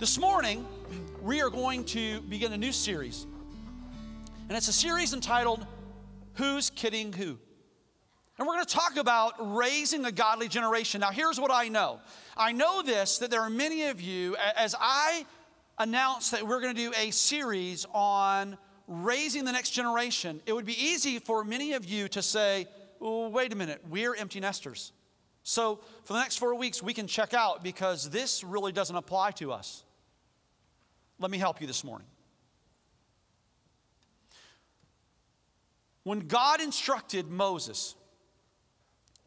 This morning, we are going to begin a new series. And it's a series entitled Who's Kidding Who? And we're going to talk about raising a godly generation. Now, here's what I know I know this that there are many of you, as I announce that we're going to do a series on raising the next generation, it would be easy for many of you to say, wait a minute, we're empty nesters. So, for the next four weeks, we can check out because this really doesn't apply to us. Let me help you this morning. When God instructed Moses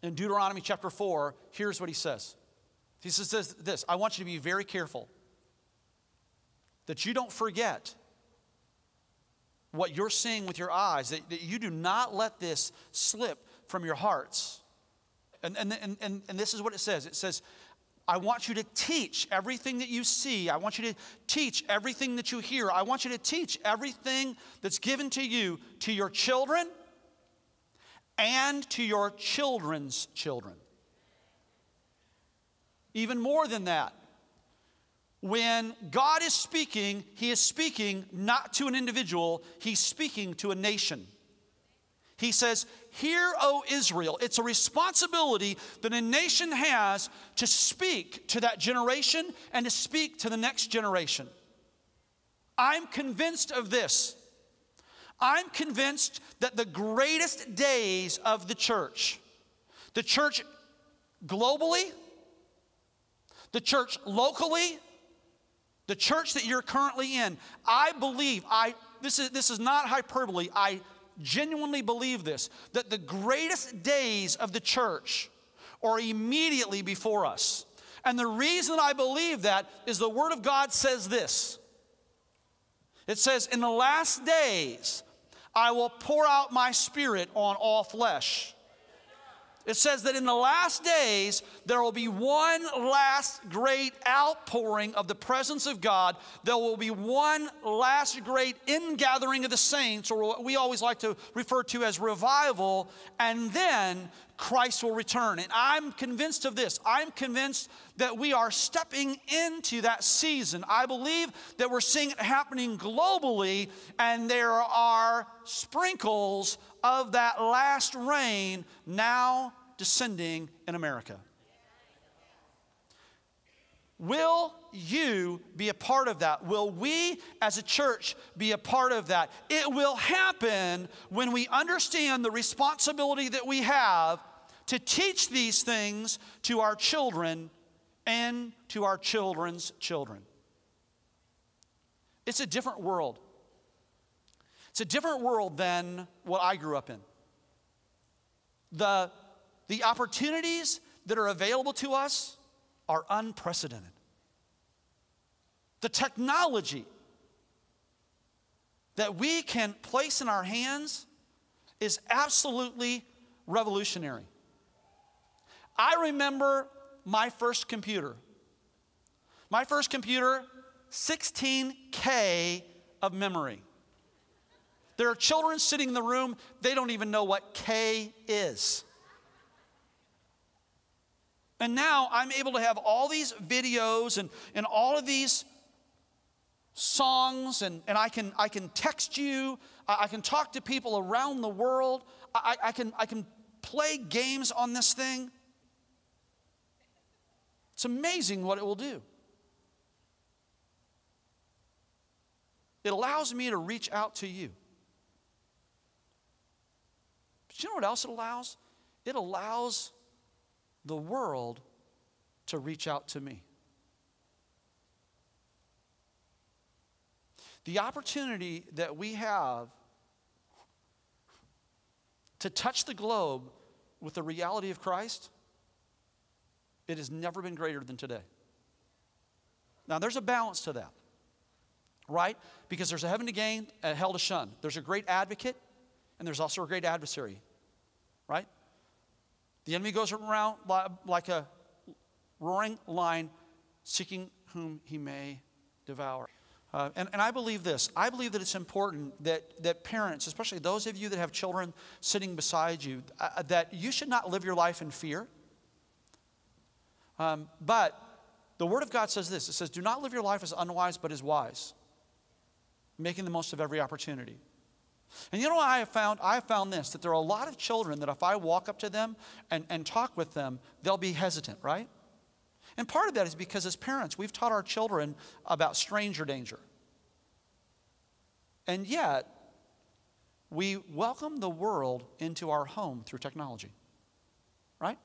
in Deuteronomy chapter 4, here's what he says. He says this I want you to be very careful that you don't forget what you're seeing with your eyes, that, that you do not let this slip from your hearts. And, and, and, and, and this is what it says it says, I want you to teach everything that you see. I want you to teach everything that you hear. I want you to teach everything that's given to you to your children and to your children's children. Even more than that, when God is speaking, He is speaking not to an individual, He's speaking to a nation. He says, Hear, O Israel. It's a responsibility that a nation has to speak to that generation and to speak to the next generation. I'm convinced of this. I'm convinced that the greatest days of the church, the church globally, the church locally, the church that you're currently in, I believe, I this is this is not hyperbole. I genuinely believe this that the greatest days of the church are immediately before us. And the reason I believe that is the Word of God says this it says, In the last days, I will pour out my spirit on all flesh. It says that in the last days, there will be one last great outpouring of the presence of God. There will be one last great ingathering of the saints, or what we always like to refer to as revival, and then Christ will return. And I'm convinced of this. I'm convinced that we are stepping into that season. I believe that we're seeing it happening globally, and there are sprinkles of that last rain now descending in America. Will you be a part of that? Will we as a church be a part of that? It will happen when we understand the responsibility that we have to teach these things to our children and to our children's children. It's a different world. It's a different world than what I grew up in. The, the opportunities that are available to us are unprecedented. The technology that we can place in our hands is absolutely revolutionary. I remember my first computer. My first computer, 16K of memory. There are children sitting in the room, they don't even know what K is. And now I'm able to have all these videos and, and all of these songs, and, and I, can, I can text you, I, I can talk to people around the world, I, I, can, I can play games on this thing. It's amazing what it will do. It allows me to reach out to you. But you know what else it allows? It allows the world to reach out to me. The opportunity that we have to touch the globe with the reality of Christ, it has never been greater than today. Now, there's a balance to that, right? Because there's a heaven to gain, a hell to shun. There's a great advocate, and there's also a great adversary, right? The enemy goes around like a roaring lion, seeking whom he may devour. Uh, and, and I believe this. I believe that it's important that, that parents, especially those of you that have children sitting beside you, uh, that you should not live your life in fear. Um, but the Word of God says this it says, Do not live your life as unwise, but as wise, making the most of every opportunity. And you know what I have found? I have found this that there are a lot of children that if I walk up to them and, and talk with them, they'll be hesitant, right? And part of that is because as parents, we've taught our children about stranger danger. And yet, we welcome the world into our home through technology, right?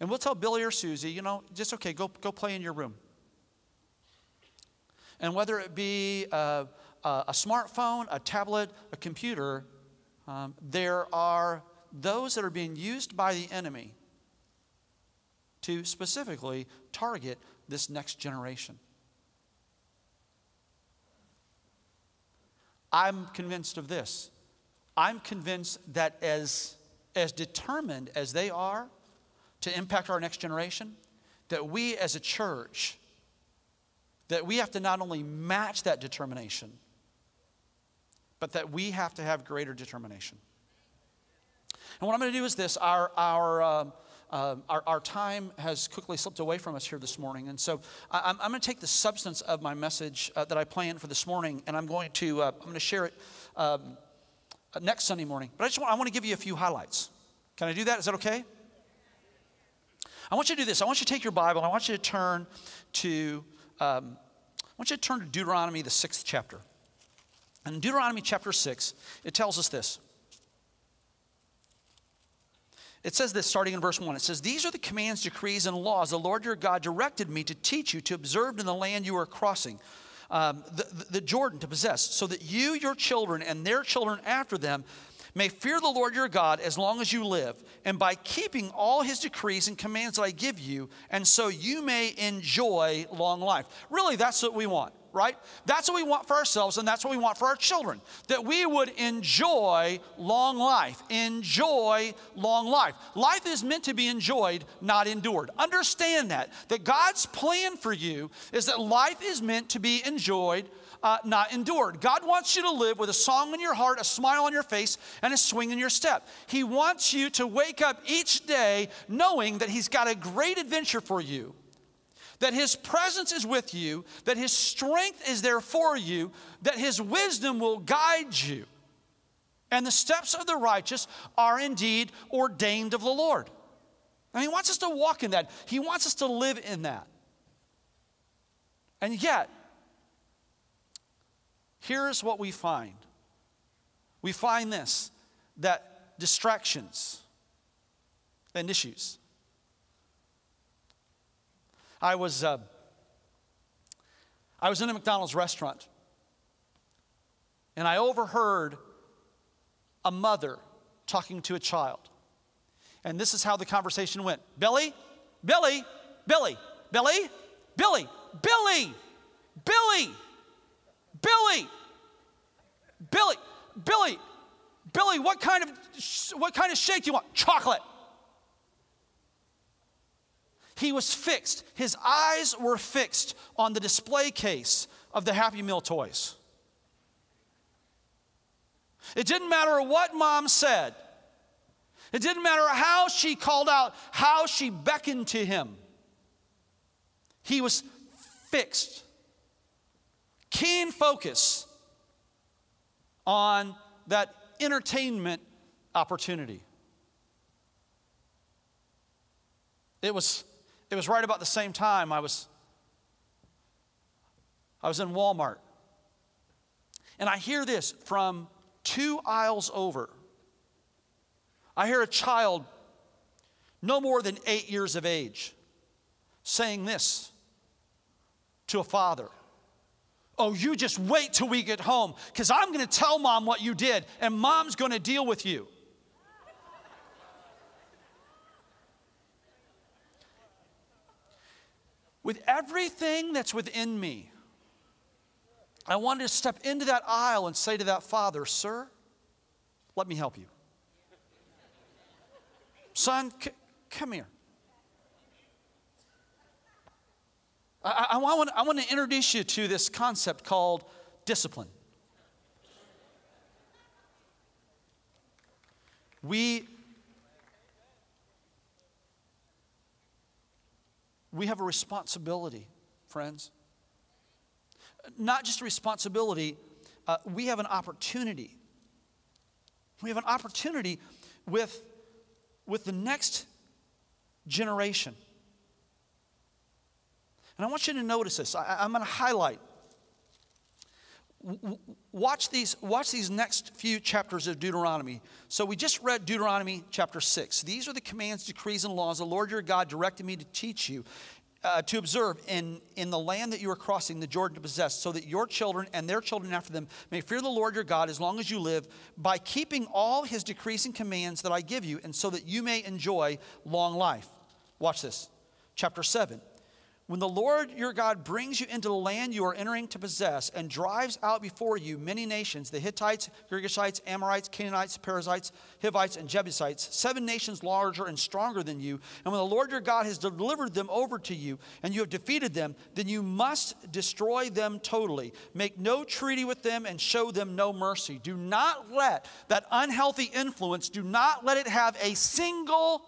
And we'll tell Billy or Susie, you know, just okay, go, go play in your room. And whether it be a, a, a smartphone, a tablet, a computer, um, there are those that are being used by the enemy to specifically target this next generation. I'm convinced of this. I'm convinced that as, as determined as they are to impact our next generation, that we as a church, that we have to not only match that determination, but that we have to have greater determination. And what I'm going to do is this our, our, uh, uh, our, our, time has quickly slipped away from us here this morning. And so I, am going to take the substance of my message uh, that I planned for this morning, and I'm going to, uh, I'm going to share it um, next Sunday morning. But I just want, I want to give you a few highlights. Can I do that? Is that okay? I want you to do this. I want you to take your Bible and I want you to turn to, um, I want you to turn to Deuteronomy, the sixth chapter. And in Deuteronomy chapter 6, it tells us this. It says this starting in verse 1. It says, These are the commands, decrees, and laws the Lord your God directed me to teach you to observe in the land you are crossing, um, the, the Jordan to possess, so that you, your children, and their children after them may fear the Lord your God as long as you live, and by keeping all his decrees and commands that I give you, and so you may enjoy long life. Really, that's what we want right? That's what we want for ourselves, and that's what we want for our children. That we would enjoy long life. Enjoy long life. Life is meant to be enjoyed, not endured. Understand that. That God's plan for you is that life is meant to be enjoyed. Uh, not endured. God wants you to live with a song in your heart, a smile on your face, and a swing in your step. He wants you to wake up each day knowing that He's got a great adventure for you that His presence is with you, that His strength is there for you, that His wisdom will guide you. And the steps of the righteous are indeed ordained of the Lord. And He wants us to walk in that, He wants us to live in that. And yet, here's what we find we find this that distractions and issues. I was, uh, I was in a McDonald's restaurant and I overheard a mother talking to a child. And this is how the conversation went Billy, Billy, Billy, Billy, Billy, Billy, Billy. Billy. Billy, Billy, Billy, Billy, what kind of what kind of shake do you want? Chocolate. He was fixed, his eyes were fixed on the display case of the Happy Meal toys. It didn't matter what mom said. It didn't matter how she called out, how she beckoned to him. He was fixed. Keen focus on that entertainment opportunity. It was it was right about the same time I was I was in Walmart. And I hear this from two aisles over. I hear a child no more than 8 years of age saying this to a father. Oh, you just wait till we get home because I'm going to tell mom what you did, and mom's going to deal with you. with everything that's within me, I wanted to step into that aisle and say to that father, Sir, let me help you. Son, c- come here. I, I, I, want, I to introduce you to this concept called discipline. We we have a responsibility, friends. Not just a responsibility, uh, we have an opportunity. We have an opportunity with, with the next generation. And I want you to notice this. I, am going to highlight. Watch these, watch these next few chapters of Deuteronomy. So, we just read Deuteronomy chapter 6. These are the commands, decrees, and laws the Lord your God directed me to teach you uh, to observe in, in the land that you are crossing the Jordan to possess, so that your children and their children after them may fear the Lord your God as long as you live, by keeping all his decrees and commands that I give you, and so that you may enjoy long life. Watch this. Chapter 7. When the Lord your God brings you into the land you are entering to possess and drives out before you many nations the Hittites, Girgashites, Amorites, Canaanites, Perizzites, Hivites, and Jebusites, seven nations larger and stronger than you, and when the Lord your God has delivered them over to you and you have defeated them, then you must destroy them totally. Make no treaty with them and show them no mercy. Do not let that unhealthy influence, do not let it have a single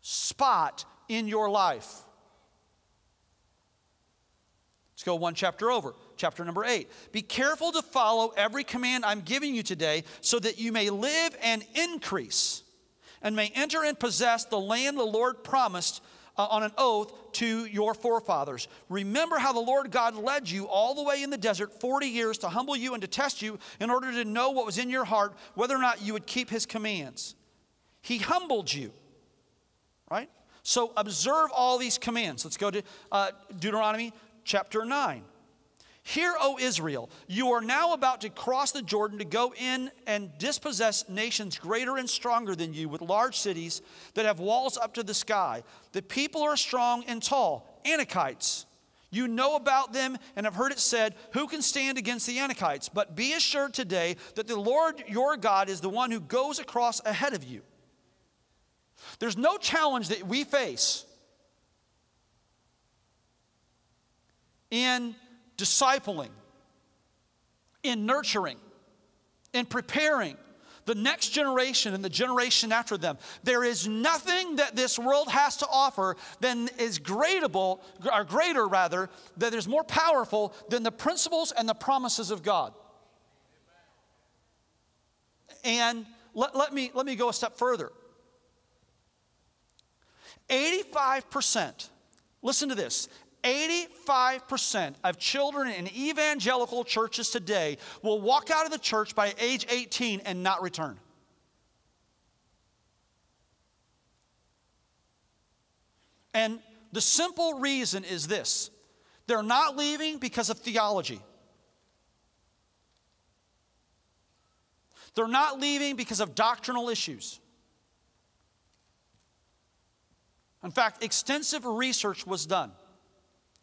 spot in your life. Let's go one chapter over, chapter number eight. Be careful to follow every command I'm giving you today so that you may live and increase and may enter and possess the land the Lord promised uh, on an oath to your forefathers. Remember how the Lord God led you all the way in the desert 40 years to humble you and to test you in order to know what was in your heart, whether or not you would keep his commands. He humbled you, right? So observe all these commands. Let's go to uh, Deuteronomy chapter 9. Hear, O Israel, you are now about to cross the Jordan to go in and dispossess nations greater and stronger than you, with large cities that have walls up to the sky. The people are strong and tall, Anakites. You know about them and have heard it said, Who can stand against the Anakites? But be assured today that the Lord your God is the one who goes across ahead of you. There's no challenge that we face in discipling, in nurturing, in preparing the next generation and the generation after them. There is nothing that this world has to offer than is greatable, or greater rather, that is more powerful than the principles and the promises of God. And let, let, me, let me go a step further. 85%, listen to this 85% of children in evangelical churches today will walk out of the church by age 18 and not return. And the simple reason is this they're not leaving because of theology. They're not leaving because of doctrinal issues. In fact, extensive research was done.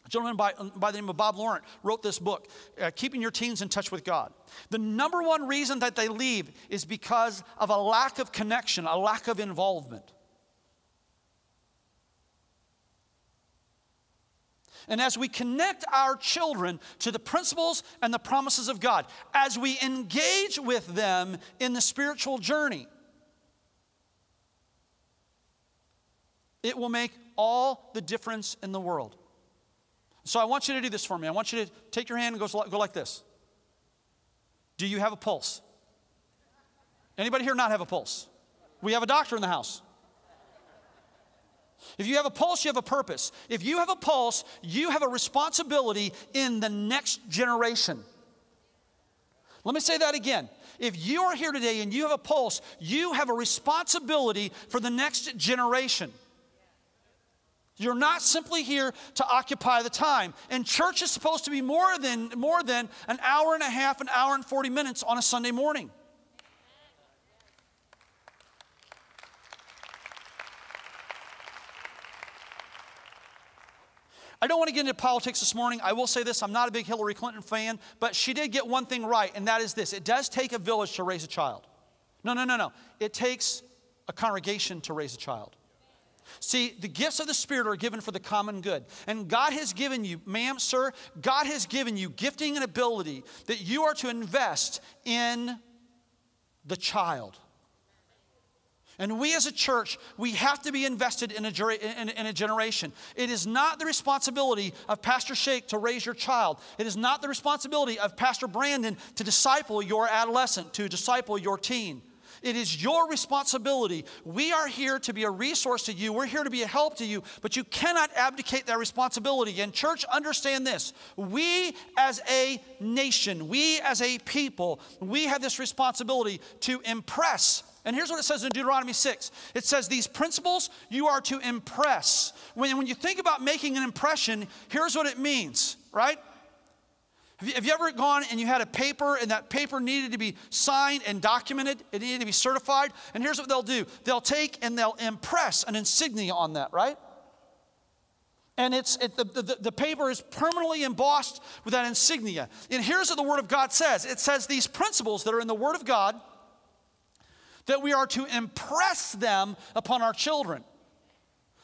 A gentleman by, by the name of Bob Laurent wrote this book, uh, Keeping Your Teens in Touch with God. The number one reason that they leave is because of a lack of connection, a lack of involvement. And as we connect our children to the principles and the promises of God, as we engage with them in the spiritual journey, it will make all the difference in the world. So I want you to do this for me. I want you to take your hand and go, go like this. Do you have a pulse? Anybody here not have a pulse? We have a doctor in the house. If you have a pulse, you have a purpose. If you have a pulse, you have a responsibility in the next generation. Let me say that again. If you are here today and you have a pulse, you have a responsibility for the next generation. You're not simply here to occupy the time. And church is supposed to be more than, more than an hour and a half, an hour and 40 minutes on a Sunday morning. I don't want to get into politics this morning. I will say this I'm not a big Hillary Clinton fan, but she did get one thing right, and that is this it does take a village to raise a child. No, no, no, no. It takes a congregation to raise a child. See, the gifts of the Spirit are given for the common good. And God has given you, ma'am, sir, God has given you gifting and ability that you are to invest in the child. And we as a church, we have to be invested in a, in, in a, generation. It is not the responsibility of Pastor Shake to raise your child. It is not the responsibility of Pastor Brandon to disciple your adolescent, to disciple your teen. It is your responsibility. We are here to be a resource to you. We're here to be a help to you, but you cannot abdicate that responsibility. And, church, understand this. We as a nation, we as a people, we have this responsibility to impress. And here's what it says in Deuteronomy 6 it says, These principles you are to impress. When, when you think about making an impression, here's what it means, right? Have you, ever gone and you had a paper and that paper needed to be signed and documented? It needed to be certified. And here's what they'll do they'll take and they'll impress an insignia on that, right? And it's, it, the, the, the paper is permanently embossed with that insignia. And here's what the Word of God says it says these principles that are in the Word of God, that we are to impress them upon our children.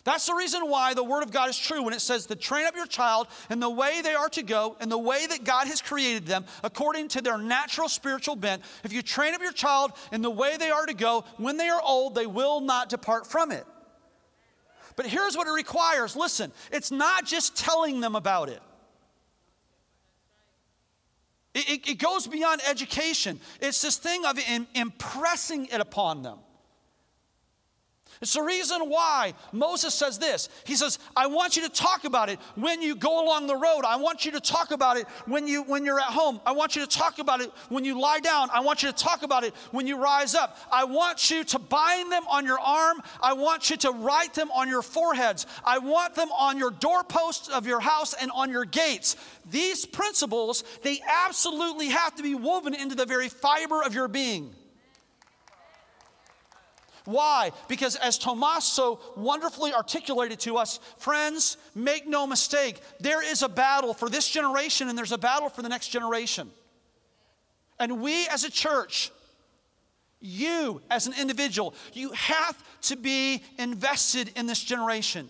That's the reason why the Word of God is true when it says to train up your child in the way they are to go, in the way that God has created them, according to their natural spiritual bent. If you train up your child in the way they are to go, when they are old, they will not depart from it. But here's what it requires listen, it's not just telling them about it. It, it, it goes beyond education. It's this thing of impressing it upon them. It's the reason why Moses says this. He says, I want you to talk about it when you go along the road. I want you to talk about it when, you, when you're at home. I want you to talk about it when you lie down. I want you to talk about it when you rise up. I want you to bind them on your arm. I want you to write them on your foreheads. I want them on your doorposts of your house and on your gates. These principles, they absolutely have to be woven into the very fiber of your being. Why? Because as Tomas so wonderfully articulated to us, friends, make no mistake, there is a battle for this generation and there's a battle for the next generation. And we as a church, you as an individual, you have to be invested in this generation.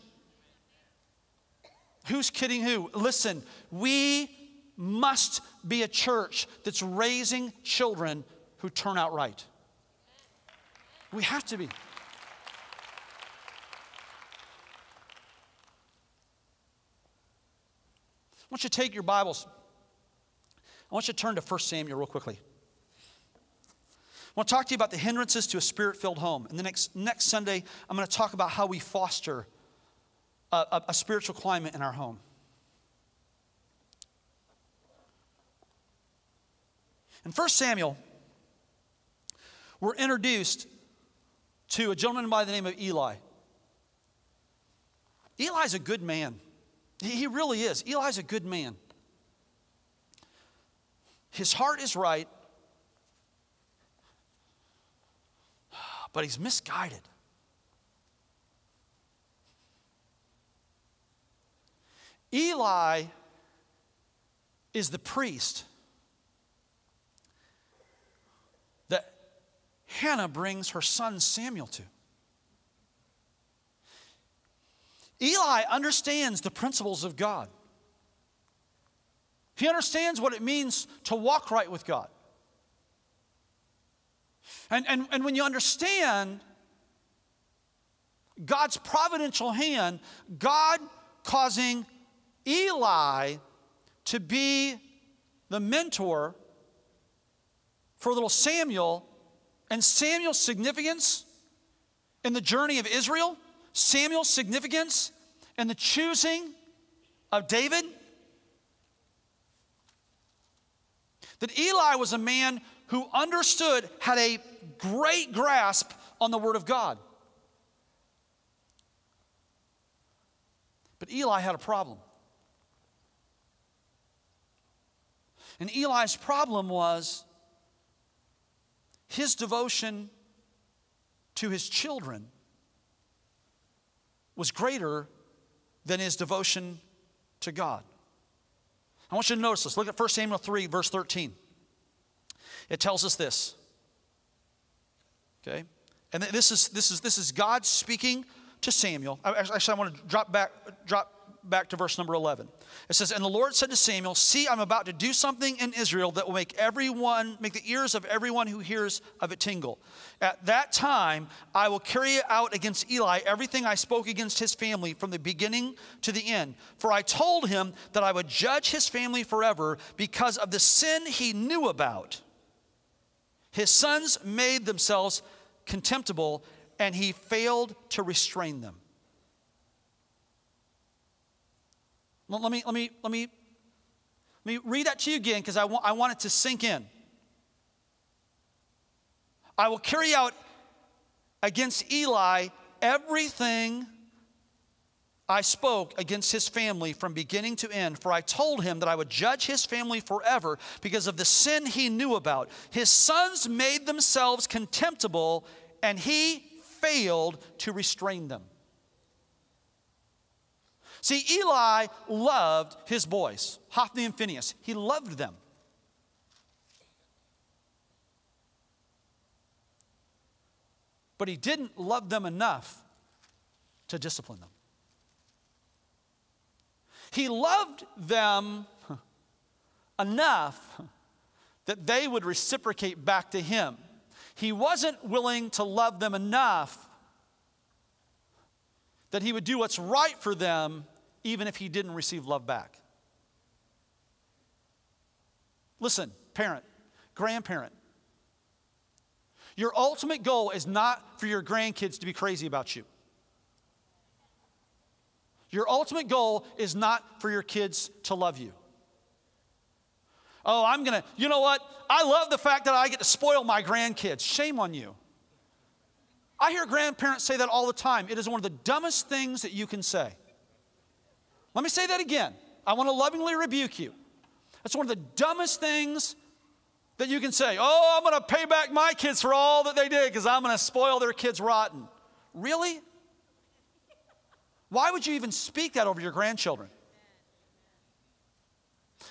Who's kidding who? Listen, we must be a church that's raising children who turn out right. We have to be. I want you to take your Bibles. I want you to turn to 1 Samuel real quickly. I want to talk to you about the hindrances to a spirit filled home. And the next, next Sunday, I'm going to talk about how we foster a, a, a spiritual climate in our home. In 1 Samuel, we're introduced to a gentleman by the name of Eli. Eli's a good man. He really is. Eli's a good man. His heart is right, but he's misguided. Eli is the priest Hannah brings her son Samuel to. Eli understands the principles of God. He understands what it means to walk right with God. And, and, and when you understand God's providential hand, God causing Eli to be the mentor for little Samuel and Samuel's significance in the journey of Israel, Samuel's significance in the choosing of David, that Eli was a man who understood, had a great grasp on the Word of God. But Eli had a problem. And Eli's problem was his devotion to his children was greater than his devotion to God. I want you to notice this. Look at 1 Samuel 3, verse 13. It tells us this. Okay? And this is, this is, this is God speaking to Samuel. Actually, I want to drop back, drop back to verse number 11. It says, And the Lord said to Samuel, See, I'm about to do something in Israel that will make everyone, make the ears of everyone who hears of it tingle. At that time, I will carry out against Eli everything I spoke against his family from the beginning to the end. For I told him that I would judge his family forever because of the sin he knew about. His sons made themselves contemptible, and he failed to restrain them. Let me, let me, let me, let me read that to you again because I want, I want it to sink in. I will carry out against Eli everything I spoke against his family from beginning to end, for I told him that I would judge his family forever because of the sin he knew about. His sons made themselves contemptible, and he failed to restrain them. See, Eli loved his boys, Hophni and Phinehas. He loved them. But he didn't love them enough to discipline them. He loved them enough that they would reciprocate back to him. He wasn't willing to love them enough that he would do what's right for them even if he didn't receive love back. Listen, parent, grandparent, your ultimate goal is not for your grandkids to be crazy about you. Your ultimate goal is not for your kids to love you. Oh, I'm gonna, you know what? I love the fact that I get to spoil my grandkids. Shame on you. I hear grandparents say that all the time. It is one of the dumbest things that you can say. Let me say that again. I want to lovingly rebuke you. That's one of the dumbest things that you can say. Oh, I'm going to pay back my kids for all that they did because I'm going to spoil their kids rotten. Really? Why would you even speak that over your grandchildren?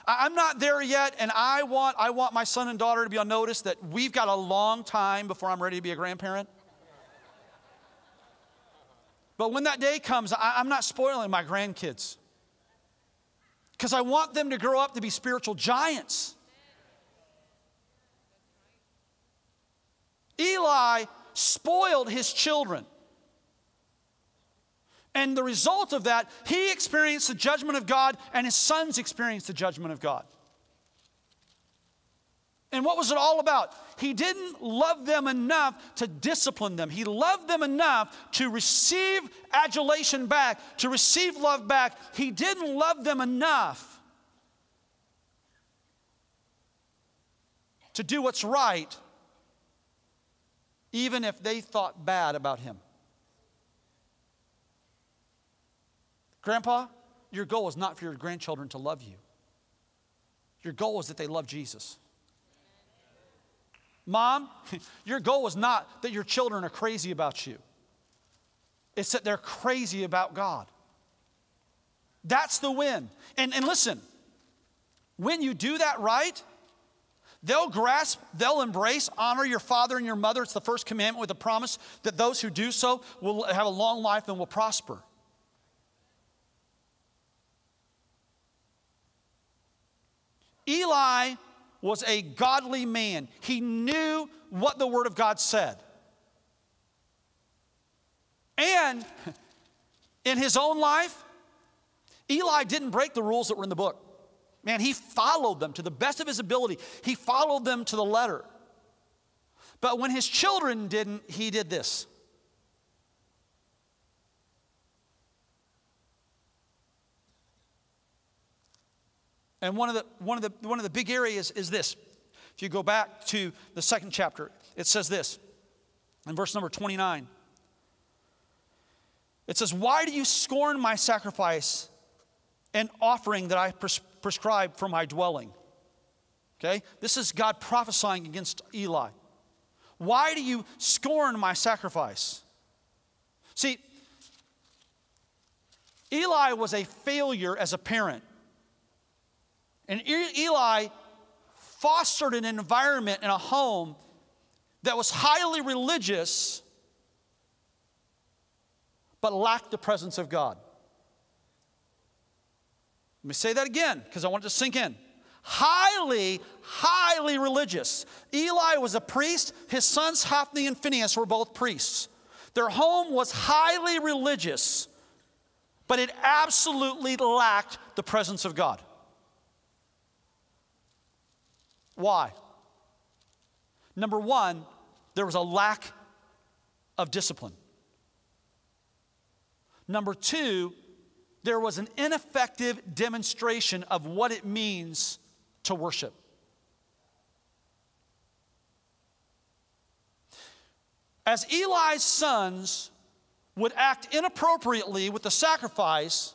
I'm not there yet, and I want, I want my son and daughter to be on notice that we've got a long time before I'm ready to be a grandparent. But when that day comes, I, I'm not spoiling my grandkids because I want them to grow up to be spiritual giants. Eli spoiled his children. And the result of that, he experienced the judgment of God, and his sons experienced the judgment of God. And what was it all about? He didn't love them enough to discipline them. He loved them enough to receive adulation back, to receive love back. He didn't love them enough to do what's right, even if they thought bad about him. Grandpa, your goal is not for your grandchildren to love you. Your goal is that they love Jesus. Mom, your goal is not that your children are crazy about you, it's that they're crazy about God. That's the win. And, and listen, when you do that right, they'll grasp, they'll embrace, honor your father and your mother. It's the first commandment with a promise that those who do so will have a long life and will prosper. Eli was a godly man. He knew what the Word of God said. And in his own life, Eli didn't break the rules that were in the book. Man, he followed them to the best of his ability. He followed them to the letter. But when his children didn't, he did this. And one of the, one of the, one of the big areas is this. If you go back to the second chapter, it says this in verse number 29. It says, Why do you scorn my sacrifice and offering that I pres- prescribe for my dwelling? Okay? This is God prophesying against Eli. Why do you scorn my sacrifice? See, Eli was a failure as a parent. And Eli fostered an environment in a home that was highly religious but lacked the presence of God. Let me say that again because I want it to sink in. Highly, highly religious. Eli was a priest. His sons, Hophni and Phinehas, were both priests. Their home was highly religious, but it absolutely lacked the presence of God. Why? Number one, there was a lack of discipline. Number two, there was an ineffective demonstration of what it means to worship. As Eli's sons would act inappropriately with the sacrifice,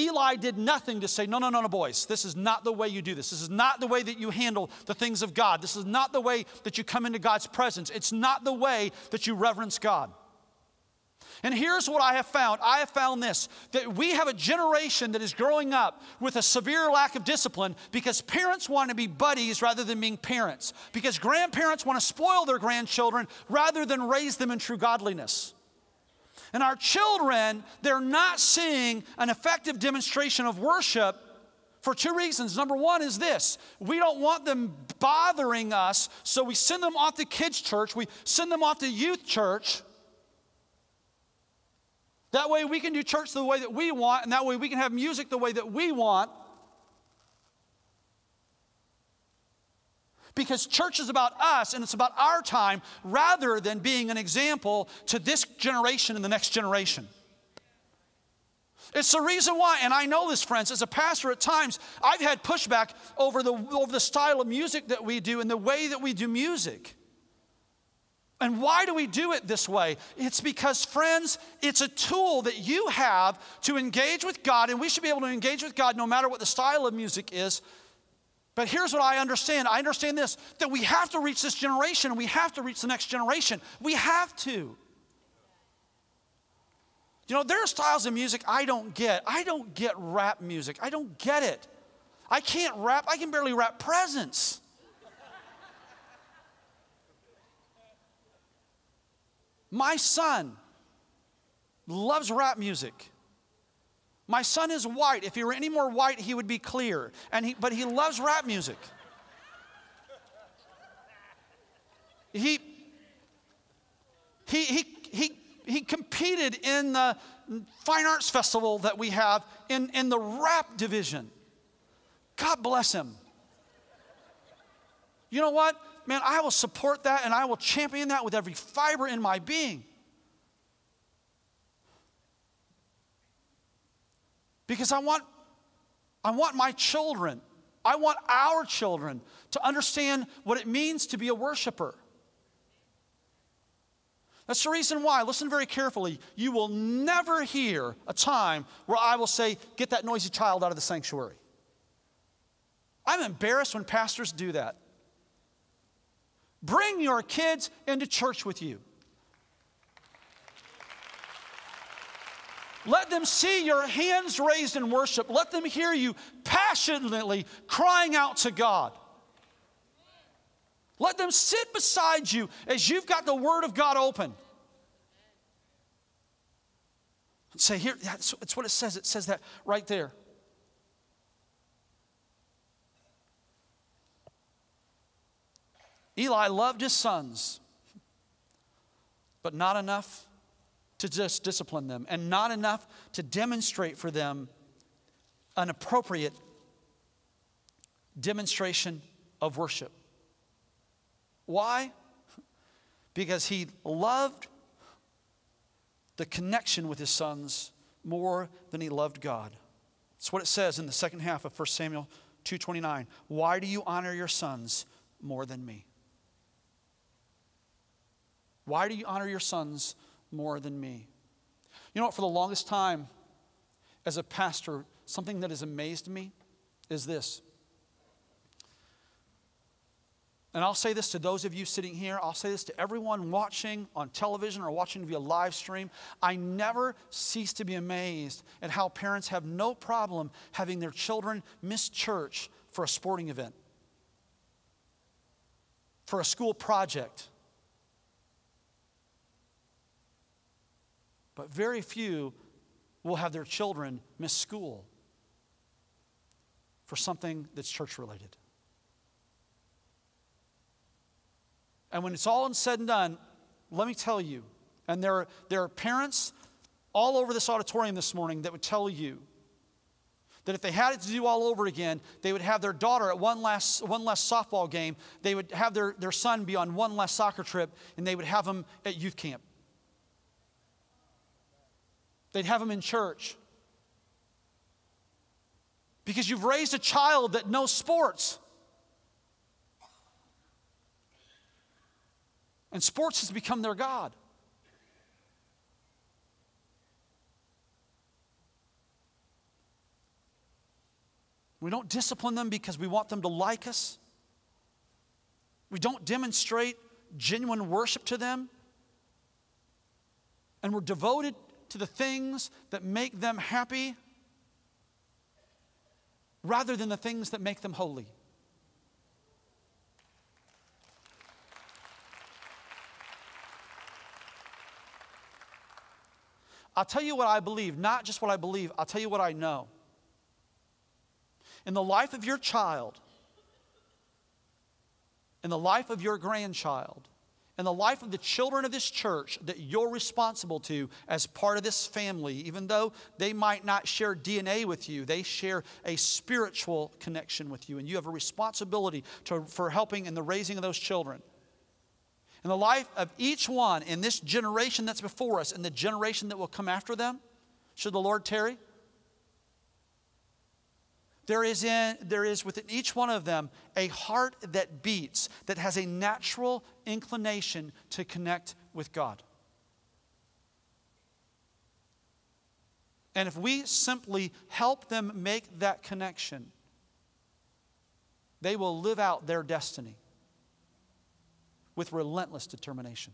Eli did nothing to say, No, no, no, no, boys, this is not the way you do this. This is not the way that you handle the things of God. This is not the way that you come into God's presence. It's not the way that you reverence God. And here's what I have found I have found this that we have a generation that is growing up with a severe lack of discipline because parents want to be buddies rather than being parents, because grandparents want to spoil their grandchildren rather than raise them in true godliness. And our children, they're not seeing an effective demonstration of worship for two reasons. Number one is this we don't want them bothering us, so we send them off to kids' church, we send them off to youth church. That way we can do church the way that we want, and that way we can have music the way that we want. Because church is about us and it's about our time rather than being an example to this generation and the next generation. It's the reason why, and I know this, friends, as a pastor, at times I've had pushback over the, over the style of music that we do and the way that we do music. And why do we do it this way? It's because, friends, it's a tool that you have to engage with God, and we should be able to engage with God no matter what the style of music is but here's what I understand I understand this that we have to reach this generation we have to reach the next generation. We have to. You know, there are styles of music I don't get. I don't get rap music. I don't get it. I can't wrap, I can barely rap presents. My son loves rap music. My son is white. If he were any more white, he would be clear. And he, but he loves rap music. He, he, he, he, he competed in the fine arts festival that we have in, in the rap division. God bless him. You know what? Man, I will support that and I will champion that with every fiber in my being. Because I want, I want my children, I want our children to understand what it means to be a worshiper. That's the reason why, listen very carefully, you will never hear a time where I will say, Get that noisy child out of the sanctuary. I'm embarrassed when pastors do that. Bring your kids into church with you. Let them see your hands raised in worship. Let them hear you passionately crying out to God. Let them sit beside you as you've got the Word of God open. Say, here, that's, that's what it says. It says that right there. Eli loved his sons, but not enough to just discipline them and not enough to demonstrate for them an appropriate demonstration of worship. Why? Because he loved the connection with his sons more than he loved God. That's what it says in the second half of 1 Samuel 2:29. Why do you honor your sons more than me? Why do you honor your sons more than me. You know what, for the longest time, as a pastor, something that has amazed me is this. And I'll say this to those of you sitting here, I'll say this to everyone watching on television or watching via live stream. I never cease to be amazed at how parents have no problem having their children miss church for a sporting event, for a school project, but very few will have their children miss school. for something that's church related. And when it's all said and done, let me tell you, and there are, there are parents all over this auditorium this morning that would tell you that if they had it to do all over again, they would have their daughter at one last, one less softball game, they would have their, their son be on one less soccer trip, and they would have him at youth camp. They'd have them in church. Because you've raised a child that knows sports. And sports has become their God. We don't discipline them because we want them to like us. We don't demonstrate genuine worship to them. And we're devoted to the things that make them happy rather than the things that make them holy. I'll tell you what I believe, not just what I believe, I'll tell you what I know. In the life of your child, in the life of your grandchild, in the life of the children of this church that you're responsible to as part of this family, even though they might not share DNA with you, they share a spiritual connection with you, and you have a responsibility to, for helping in the raising of those children. In the life of each one in this generation that's before us and the generation that will come after them, should the Lord tarry, there is, in, there is within each one of them a heart that beats, that has a natural inclination to connect with God. And if we simply help them make that connection, they will live out their destiny with relentless determination.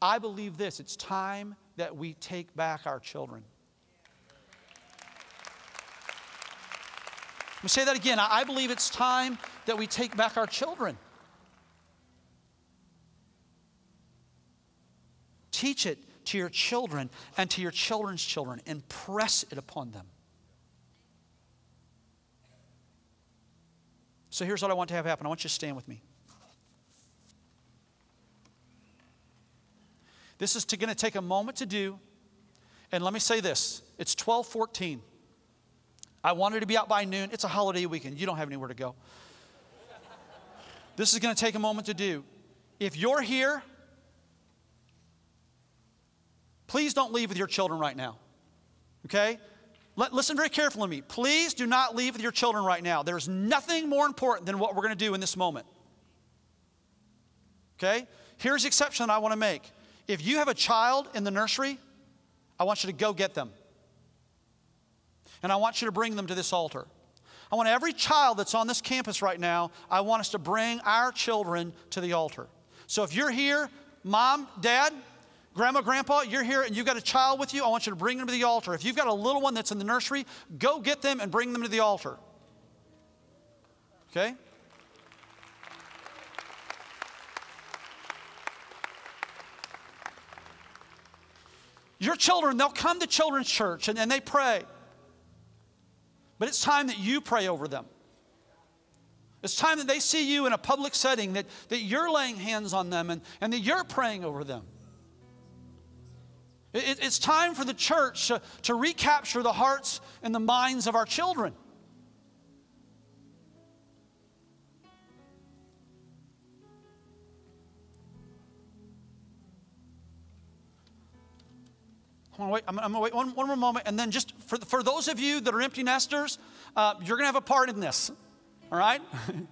I believe this it's time that we take back our children. Let me say that again. I believe it's time that we take back our children. Teach it to your children and to your children's children. Impress it upon them. So here's what I want to have happen. I want you to stand with me. This is going to take a moment to do. And let me say this it's 1214. I wanted to be out by noon. It's a holiday weekend. You don't have anywhere to go. This is going to take a moment to do. If you're here, please don't leave with your children right now. Okay? Let, listen very carefully to me. Please do not leave with your children right now. There's nothing more important than what we're going to do in this moment. Okay? Here's the exception I want to make. If you have a child in the nursery, I want you to go get them. And I want you to bring them to this altar. I want every child that's on this campus right now, I want us to bring our children to the altar. So if you're here, mom, dad, grandma, grandpa, you're here and you've got a child with you, I want you to bring them to the altar. If you've got a little one that's in the nursery, go get them and bring them to the altar. Okay? Your children, they'll come to children's church and, and they pray. But it's time that you pray over them. It's time that they see you in a public setting, that, that you're laying hands on them and, and that you're praying over them. It, it's time for the church to, to recapture the hearts and the minds of our children. I'm I'm gonna wait one, one more moment, and then just for, for those of you that are empty nesters, uh, you're gonna have a part in this, all right?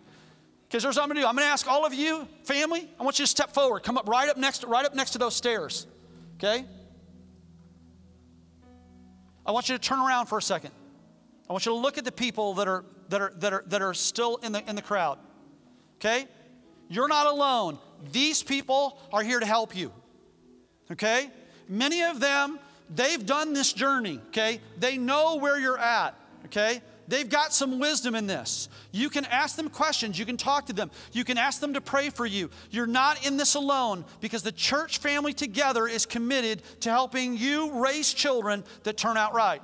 Because there's I'm gonna do. I'm gonna ask all of you, family, I want you to step forward. Come up right up next, right up next to those stairs, okay? I want you to turn around for a second. I want you to look at the people that are that are that are that are still in the in the crowd. Okay? You're not alone. These people are here to help you. Okay? Many of them They've done this journey, okay? They know where you're at, okay? They've got some wisdom in this. You can ask them questions. You can talk to them. You can ask them to pray for you. You're not in this alone because the church family together is committed to helping you raise children that turn out right.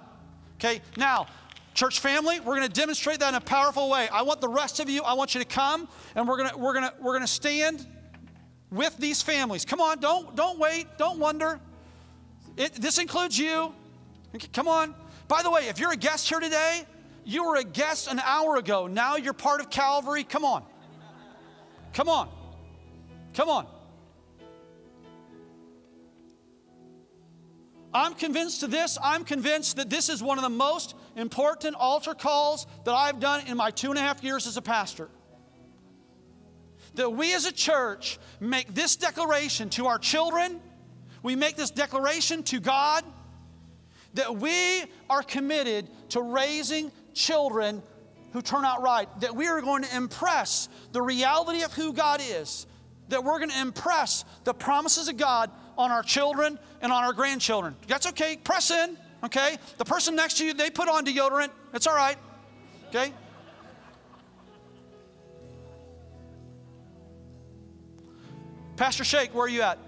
Okay, now, church family, we're going to demonstrate that in a powerful way. I want the rest of you, I want you to come and we're going to, we're going to, we're going to stand with these families. Come on, don't, don't wait, don't wonder. It, this includes you. Come on. By the way, if you're a guest here today, you were a guest an hour ago. Now you're part of Calvary. Come on. Come on. Come on. I'm convinced of this. I'm convinced that this is one of the most important altar calls that I've done in my two and a half years as a pastor. That we as a church make this declaration to our children, we make this declaration to God that we are committed to raising children who turn out right, that we are going to impress the reality of who God is, that we're going to impress the promises of God on our children and on our grandchildren. That's okay, press in, okay? The person next to you, they put on deodorant, it's all right, okay? Pastor Shake, where are you at?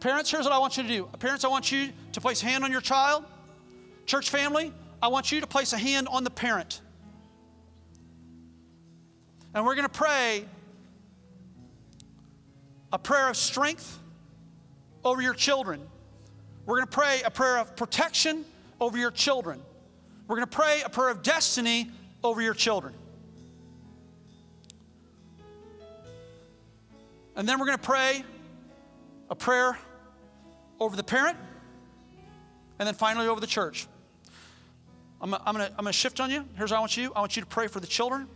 Parents, here's what I want you to do. Parents, I want you to place hand on your child. Church family, I want you to place a hand on the parent. And we're going to pray a prayer of strength over your children. We're going to pray a prayer of protection over your children. We're going to pray a prayer of destiny over your children. And then we're going to pray a prayer over the parent, and then finally over the church. I'm, I'm going to I'm gonna shift on you. Here's what I want you I want you to pray for the children,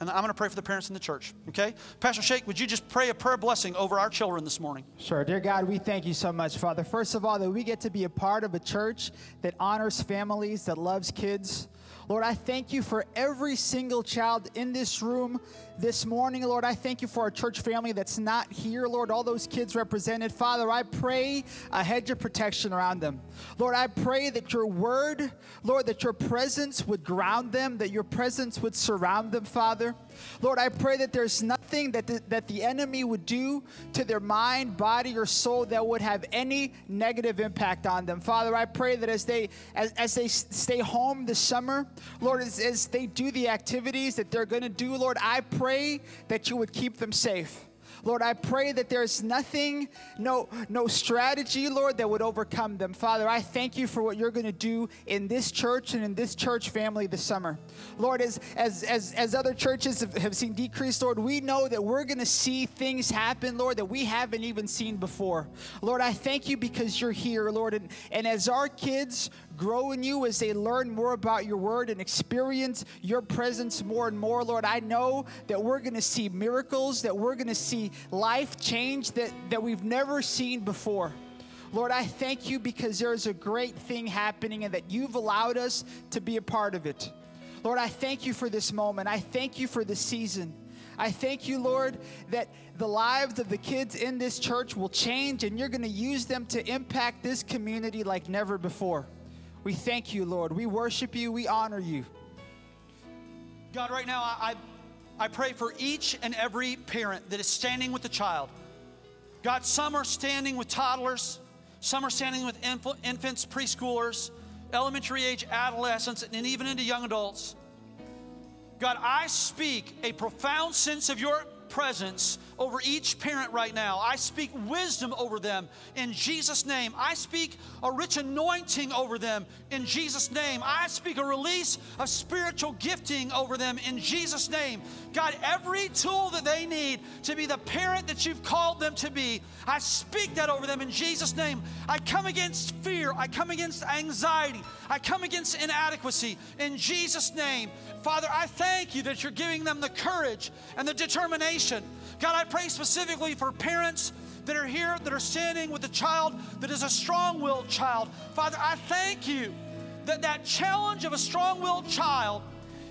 and I'm going to pray for the parents in the church, okay? Pastor Shake, would you just pray a prayer blessing over our children this morning? Sure. Dear God, we thank you so much, Father. First of all, that we get to be a part of a church that honors families, that loves kids. Lord, I thank you for every single child in this room this morning. Lord, I thank you for our church family that's not here. Lord, all those kids represented. Father, I pray a hedge of protection around them. Lord, I pray that your word, Lord, that your presence would ground them, that your presence would surround them, Father. Lord, I pray that there's nothing that the, that the enemy would do to their mind, body, or soul that would have any negative impact on them. Father, I pray that as they as, as they stay home this summer, Lord, as, as they do the activities that they're going to do, Lord, I pray that you would keep them safe. Lord, I pray that there's nothing, no, no strategy, Lord, that would overcome them. Father, I thank you for what you're going to do in this church and in this church family this summer. Lord, as as as, as other churches have, have seen decrease, Lord, we know that we're going to see things happen, Lord, that we haven't even seen before. Lord, I thank you because you're here, Lord. And, and as our kids grow in you as they learn more about your word and experience your presence more and more, Lord. I know that we're going to see miracles, that we're going to see life change that, that we've never seen before. Lord, I thank you because there's a great thing happening and that you've allowed us to be a part of it. Lord, I thank you for this moment. I thank you for this season. I thank you, Lord, that the lives of the kids in this church will change and you're going to use them to impact this community like never before. We thank you, Lord. We worship you. We honor you. God, right now, I, I pray for each and every parent that is standing with the child. God, some are standing with toddlers, some are standing with inf- infants, preschoolers, elementary age adolescents, and even into young adults. God, I speak a profound sense of your presence over each parent right now. I speak wisdom over them in Jesus' name. I speak a rich anointing over them in Jesus' name. I speak a release of spiritual gifting over them in Jesus' name. God, every tool that they need to be the parent that you've called them to be, I speak that over them in Jesus' name. I come against fear, I come against anxiety, I come against inadequacy in Jesus' name. Father, I thank you that you're giving them the courage and the determination. God, I pray specifically for parents that are here that are standing with a child that is a strong willed child. Father, I thank you that that challenge of a strong willed child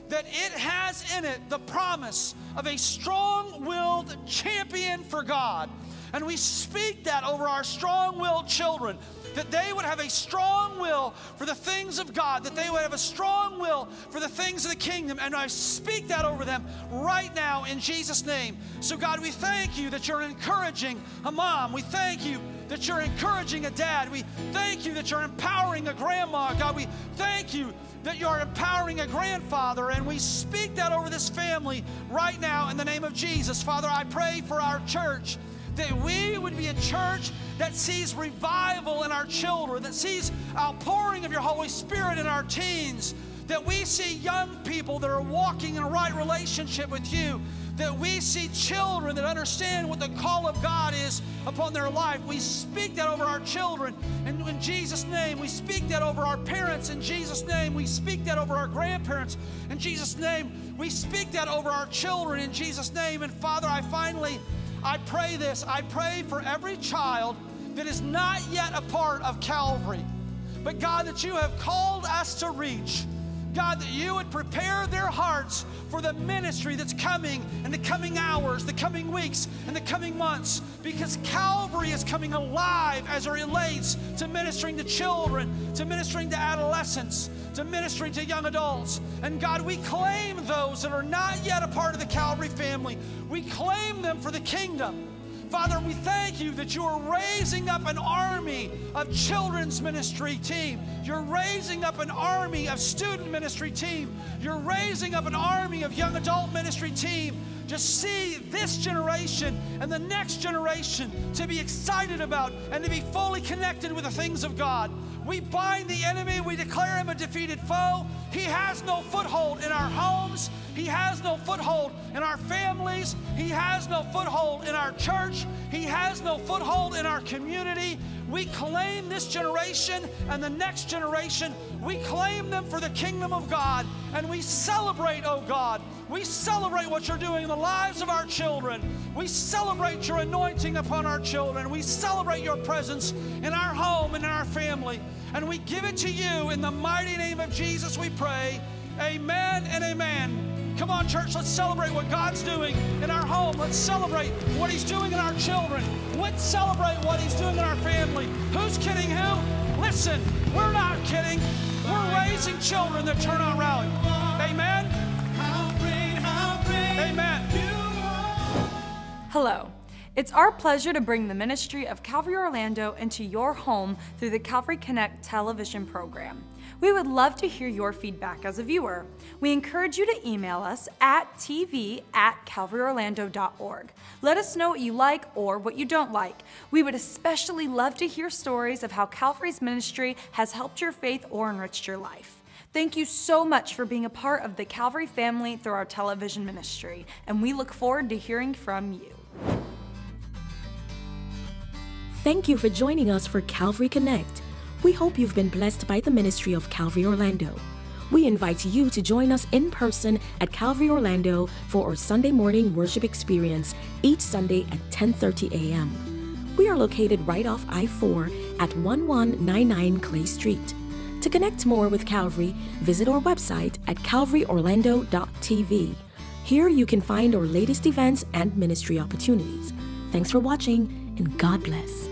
that it has in it the promise of a strong willed champion for God. And we speak that over our strong willed children. That they would have a strong will for the things of God, that they would have a strong will for the things of the kingdom. And I speak that over them right now in Jesus' name. So, God, we thank you that you're encouraging a mom. We thank you that you're encouraging a dad. We thank you that you're empowering a grandma. God, we thank you that you're empowering a grandfather, and we speak that over this family right now in the name of Jesus. Father, I pray for our church that we would be a church that sees revival in our children, that sees outpouring of your Holy Spirit in our teens, that we see young people that are walking in a right relationship with you, that we see children that understand what the call of God is upon their life. We speak that over our children and in Jesus' name. We speak that over our parents in Jesus' name. We speak that over our grandparents in Jesus' name. We speak that over our children in Jesus' name. And Father, I finally I pray this. I pray for every child that is not yet a part of Calvary. But God, that you have called us to reach. God, that you would prepare their hearts for the ministry that's coming in the coming hours, the coming weeks, and the coming months, because Calvary is coming alive as it relates to ministering to children, to ministering to adolescents, to ministering to young adults. And God, we claim those that are not yet a part of the Calvary family, we claim them for the kingdom. Father, we thank you that you are raising up an army of children's ministry team. You're raising up an army of student ministry team. You're raising up an army of young adult ministry team to see this generation and the next generation to be excited about and to be fully connected with the things of God. We bind the enemy, we declare him a defeated foe. He has no foothold in our homes, he has no foothold in our families, he has no foothold in our church, he has no foothold in our community. We claim this generation and the next generation. We claim them for the kingdom of God. And we celebrate, oh God. We celebrate what you're doing in the lives of our children. We celebrate your anointing upon our children. We celebrate your presence in our home and in our family. And we give it to you in the mighty name of Jesus, we pray. Amen and amen. Come on, church, let's celebrate what God's doing in our home. Let's celebrate what He's doing in our children. Let's celebrate what He's doing in our family. Who's kidding who? Listen, we're not kidding. We're raising children that turn out rally. Amen. Amen. Hello. It's our pleasure to bring the ministry of Calvary Orlando into your home through the Calvary Connect television program. We would love to hear your feedback as a viewer. We encourage you to email us at tv at calvaryorlando.org. Let us know what you like or what you don't like. We would especially love to hear stories of how Calvary's ministry has helped your faith or enriched your life. Thank you so much for being a part of the Calvary family through our television ministry, and we look forward to hearing from you. Thank you for joining us for Calvary Connect. We hope you've been blessed by the ministry of Calvary Orlando. We invite you to join us in person at Calvary Orlando for our Sunday morning worship experience each Sunday at 10:30 a.m. We are located right off I-4 at 1199 Clay Street. To connect more with Calvary, visit our website at calvaryorlando.tv. Here you can find our latest events and ministry opportunities. Thanks for watching and God bless.